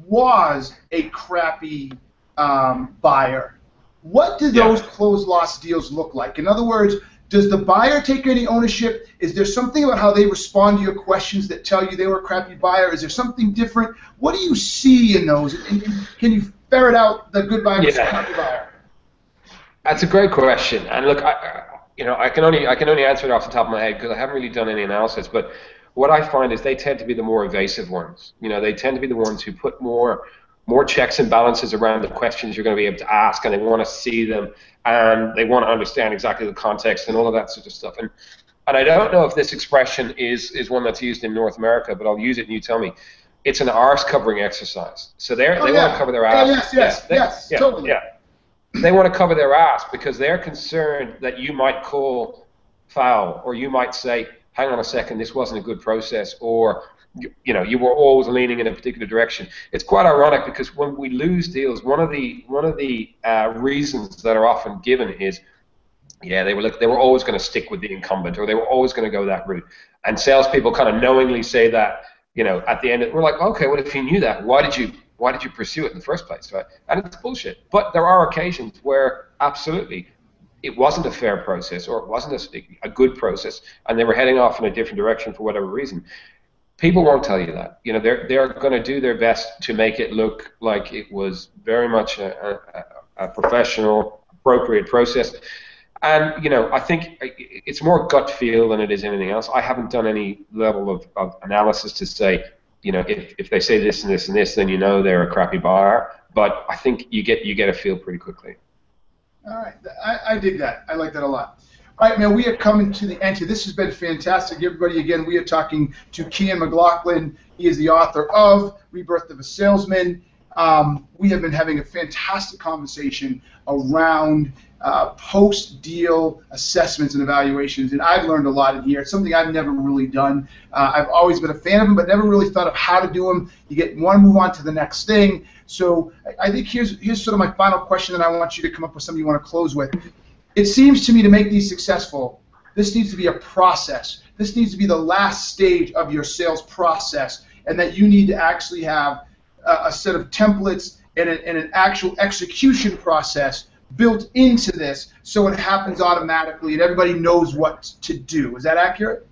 was a crappy um, buyer. What do those yeah. close loss deals look like? In other words, does the buyer take any ownership? Is there something about how they respond to your questions that tell you they were a crappy buyer? Is there something different? What do you see in those? And can you ferret out the good buyer yeah. crappy buyer? That's a great question. And look, I, you know, I can only I can only answer it off the top of my head because I haven't really done any analysis. But what I find is they tend to be the more evasive ones. You know, they tend to be the ones who put more more checks and balances around the questions you're going to be able to ask, and they want to see them, and they want to understand exactly the context and all of that sort of stuff. And and I don't know if this expression is is one that's used in North America, but I'll use it, and you tell me. It's an arse covering exercise. So they oh, they yeah. want to cover their oh, ass. Oh, yes, yes, yeah, they, yes, yeah, totally. Yeah. They want to cover their ass because they're concerned that you might call foul, or you might say, "Hang on a second, this wasn't a good process," or you, you know, you were always leaning in a particular direction. It's quite ironic because when we lose deals, one of the one of the uh, reasons that are often given is, yeah, they were look, they were always going to stick with the incumbent, or they were always going to go that route. And salespeople kind of knowingly say that, you know, at the end, we're like, okay, well, if you knew that, why did you why did you pursue it in the first place, right? And it's bullshit. But there are occasions where absolutely it wasn't a fair process or it wasn't a, a good process, and they were heading off in a different direction for whatever reason people won't tell you that. You know, they're they're going to do their best to make it look like it was very much a, a, a, professional, appropriate process. And you know, I think it's more gut feel than it is anything else. I haven't done any level of, of analysis to say, you know, if, if they say this and this and this, then you know they're a crappy buyer. But I think you get you get a feel pretty quickly. All right, I, I dig that. I like that a lot. All right, man, we are coming to the end here. This has been fantastic. Everybody, again, we are talking to Cian McLoughlin. He is the author of Rebirth of a Salesman. Um, we have been having a fantastic conversation around uh, post-deal assessments and evaluations, and I've learned a lot in here. It's something I've never really done. Uh, I've always been a fan of them, but never really thought of how to do them. You get to move on to the next thing. So I think here's here's sort of my final question that I want you to come up with something you want to close with. It seems to me to make these successful, this needs to be a process. This needs to be the last stage of your sales process, and that you need to actually have a, a set of templates and, a, and an actual execution process built into this so it happens automatically and everybody knows what to do. Is that accurate?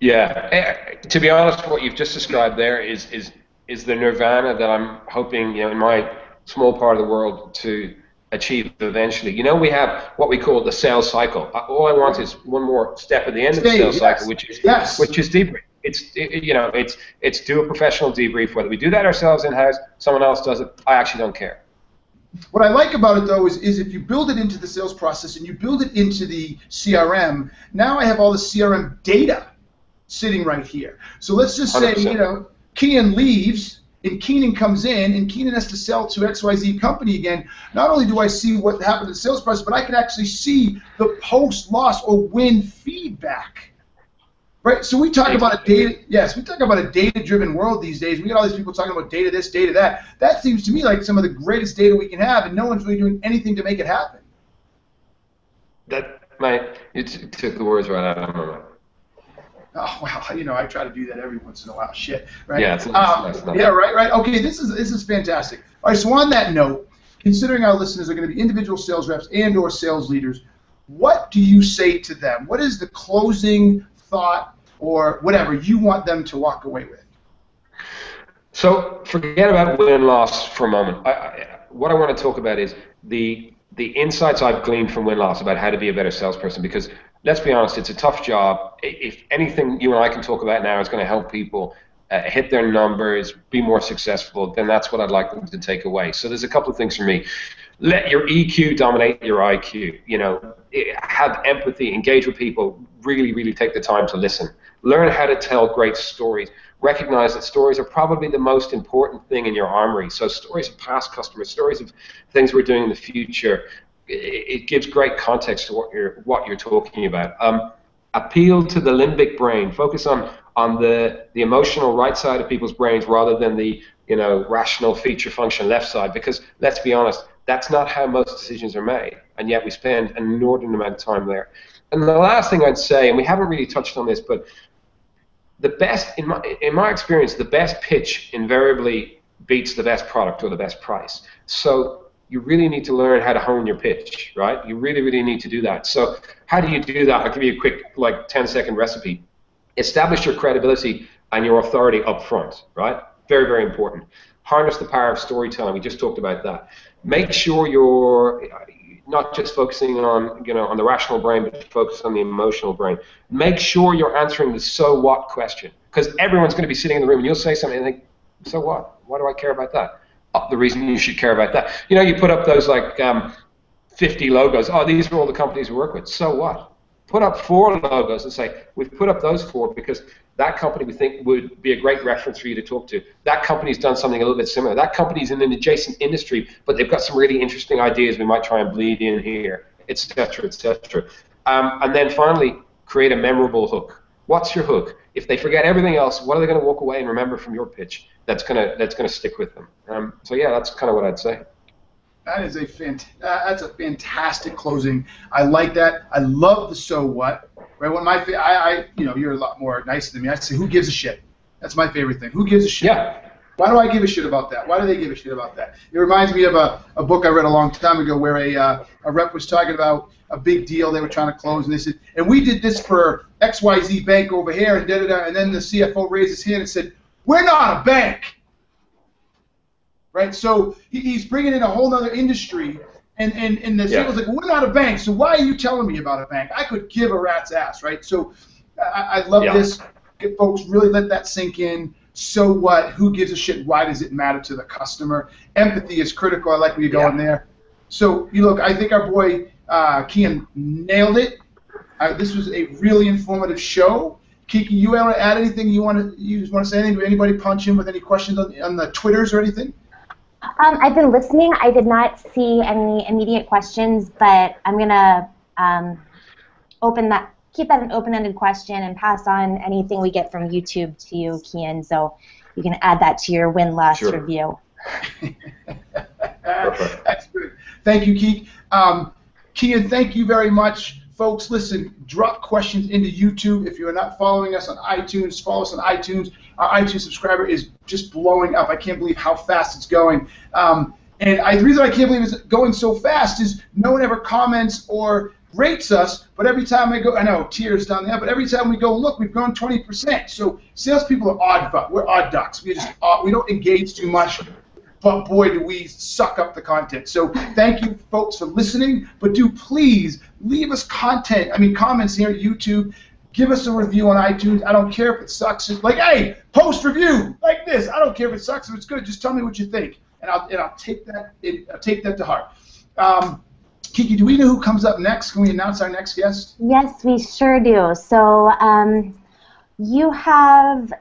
Yeah. Eh, to be honest, what you've just described there is is is the nirvana that I'm hoping, you know, in my small part of the world to achieve eventually. You know, we have what we call the sales cycle. Uh, all I want is one more step at the end of the sales yes. cycle, which is yes. which is debrief. It's it, you know, it's it's do a professional debrief. Whether we do that ourselves in house, someone else does it. I actually don't care. What I like about it though is, is if you build it into the sales process and you build it into the CRM, now I have all the CRM data sitting right here. So let's just say, 100%. you know, Cian leaves and Keenan comes in and Keenan has to sell to XYZ company again, not only do I see what happened to the sales process, but I can actually see the post loss or win feedback. Right? So we talk about a data yes, we talk about a data driven world these days. We get all these people talking about data this, data that. That seems to me like some of the greatest data we can have, and no one's really doing anything to make it happen. That my you took the words right out of my mouth oh well, you know, I try to do that every once in a while. Shit, right? Yeah, it's, um, it's yeah, right, right. Okay, this is this is fantastic. All right, so on that note, considering our listeners are going to be individual sales reps and/or sales leaders, what do you say to them? What is the closing thought or whatever you want them to walk away with? So forget about win loss for a moment. I, I, what I want to talk about is the the insights I've gleaned from win loss about how to be a better salesperson because let's be honest, it's a tough job. If anything you and I can talk about now is going to help people uh, hit their numbers, be more successful, then that's what I'd like them to take away. So there's a couple of things for me. Let your EQ dominate your IQ. You know, have empathy, engage with people. Really, really take the time to listen. Learn how to tell great stories. Recognize that stories are probably the most important thing in your armory. So stories of past customers, stories of things we're doing in the future, it gives great context to what you're what you're talking about. Um, appeal to the limbic brain. Focus on on the the emotional right side of people's brains rather than the you know rational feature function left side. Because let's be honest, that's not how most decisions are made, and yet we spend an inordinate amount of time there. And the last thing I'd say, and we haven't really touched on this, but the best in my in my experience, the best pitch invariably beats the best product or the best price. So you really need to learn how to hone your pitch, right? You really, really need to do that. So how do you do that? I'll give you a quick, like, 10 second recipe. Establish your credibility and your authority up front, right? Very, very important. Harness the power of storytelling. We just talked about that. Make sure you're uh, not just focusing on, you know, on the rational brain, but focus on the emotional brain. Make sure you're answering the so what question, because everyone's going to be sitting in the room and you'll say something and think, so what? Why do I care about that? The reason you should care about that. You know, you put up those like um, 50 logos. Oh, these are all the companies we work with. So what? Put up four logos and say, we've put up those four because that company we think would be a great reference for you to talk to. That company's done something a little bit similar. That company's in an adjacent industry, but they've got some really interesting ideas we might try and bleed in here, etc., etc. Um, and then finally, create a memorable hook. What's your hook? If they forget everything else, what are they going to walk away and remember from your pitch? That's gonna that's gonna stick with them. Um, so yeah, that's kind of what I'd say. That is a fant- uh, that's a fantastic closing. I like that. I love the so what. Right? When my fa- I, I you know you're a lot more nicer than me. I say who gives a shit. That's my favorite thing. Who gives a shit? Yeah. Why do I give a shit about that? Why do they give a shit about that? It reminds me of a, a book I read a long time ago where a, uh, a rep was talking about a big deal they were trying to close, and they said, and we did this for XYZ Bank over here, and da da da. And then the CFO raised his hand and said, We're not a bank. Right? So he's bringing in a whole other industry, and, and, and the yeah. CFO's like, We're not a bank, so why are you telling me about a bank? I could give a rat's ass, right? So I, I love yeah. this. Folks, really let that sink in so what? Who gives a shit? Why does it matter to the customer? Empathy is critical. I like where you're going yeah. there. So you look, I think our boy uh, Cian nailed it. Uh, this was a really informative show. Kiki, you want to add anything? You want to you want to say anything? Anybody punch in with any questions on, on the Twitters or anything? Um, I've been listening. I did not see any immediate questions, but I'm gonna um, open that keep that an open-ended question and pass on anything we get from YouTube to you, Cian, so you can add that to your win-loss sure. review. That's good. Thank you, Keith. Um, Cian, thank you very much. Folks, listen, drop questions into YouTube. If you're not following us on iTunes, follow us on iTunes. Our iTunes subscriber is just blowing up. I can't believe how fast it's going. Um, and I, the reason I can't believe it's going so fast is no one ever comments or rates us, but every time I go, I know tears down there, but every time we go look, we've grown 20%. So salespeople are odd, we're odd ducks. We just uh, we don't engage too much, but boy, do we suck up the content. So thank you, folks, for listening. But do please leave us content. I mean, comments here YouTube. Give us a review on iTunes. I don't care if it sucks. Like, hey, post review like this. I don't care if it sucks. If it's good, just tell me what you think, and I'll and I'll take that I'll take that to heart. Um, Kiki, do we know who comes up next? Can we announce our next guest? Yes, we sure do. So um, you have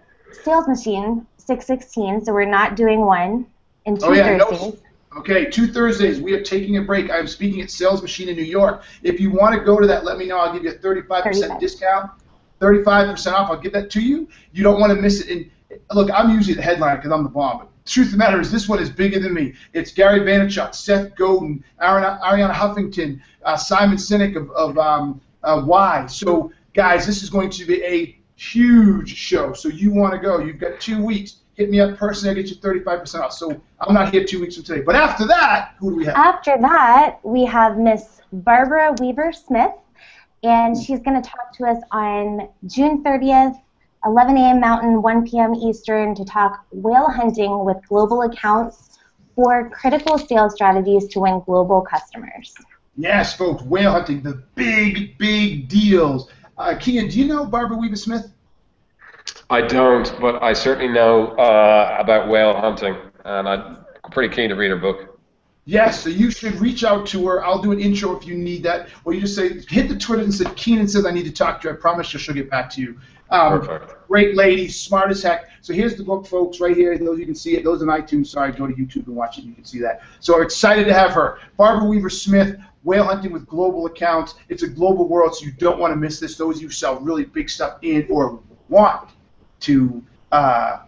Sales Machine 616, so we're not doing one in two oh, yeah, Thursdays. No. Okay, two Thursdays. We are taking a break. I'm speaking at Sales Machine in New York. If you want to go to that, let me know. I'll give you a 35% 35. discount. 35% off. I'll give that to you. You don't want to miss it. And look, I'm usually the headline because I'm the bomb. But truth of the matter is, this one is bigger than me. It's Gary Vaynerchuk, Seth Godin, Arianna, Arianna Huffington, uh, Simon Sinek of, of um, uh, Why. So, guys, this is going to be a huge show. So you want to go. You've got two weeks. Hit me up personally. I'll get you 35% off. So I'm not here two weeks from today. But after that, who do we have? After that, we have Miss Barbara Weaver Smith, and she's going to talk to us on June 30th 11 a.m. Mountain, 1 p.m. Eastern to talk whale hunting with global accounts for critical sales strategies to win global customers. Yes, folks, whale hunting, the big, big deals. Uh, Cian, do you know Barbara Weaver Smith? I don't, but I certainly know uh, about whale hunting, and I'm pretty keen to read her book. Yes, so you should reach out to her. I'll do an intro if you need that. Or you just say, hit the Twitter and say, Keenan says I need to talk to you. I promise you she'll get back to you. Um, Perfect. Great lady, smart as heck. So here's the book, folks, right here. Those you can see it. Those on iTunes. Sorry, go to YouTube and watch it. You can see that. So I'm excited to have her. Barbara Weaver Smith, whale hunting with global accounts. It's a global world, so you don't want to miss this. Those of you who sell really big stuff in or want to uh,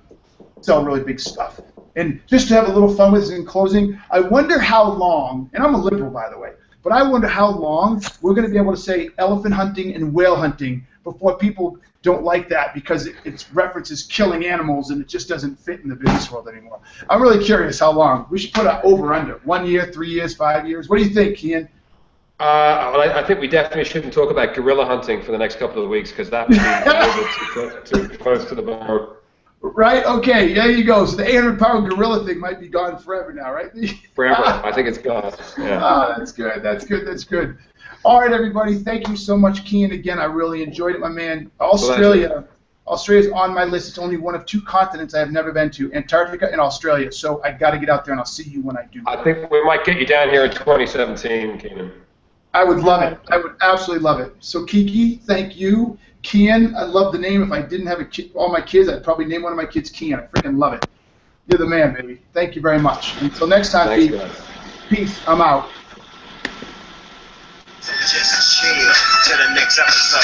sell really big stuff. And just to have a little fun with this in closing, I wonder how long, and I'm a liberal by the way, but I wonder how long we're going to be able to say elephant hunting and whale hunting before people don't like that because it, it references killing animals and it just doesn't fit in the business world anymore. I'm really curious how long. We should put an over under. One year, three years, five years. What do you think, Ian? Uh, well, I, I think we definitely shouldn't talk about gorilla hunting for the next couple of weeks because that would be a little bit too, too close to the bone. Right? Okay, there you go. So the 800 pound gorilla thing might be gone forever now, right? Forever. I think it's gone. Yeah. Ah, that's good. That's good. That's good. All right, everybody. Thank you so much, Cian. Again, I really enjoyed it, my man. Australia. Australia's on my list. It's only one of two continents I have never been to, Antarctica and Australia. So I got to get out there, and I'll see you when I do. I think we might get you down here in 2017, Keenan. I would love it. I would absolutely love it. So Kiki, thank you. Cian, I love the name. If I didn't have a kid, all my kids, I'd probably name one of my kids Cian. I freaking love it. You're the man, baby. Thank you very much. Until next time, Thanks, Pete. guys. Peace. I'm out. Just chill till the next episode.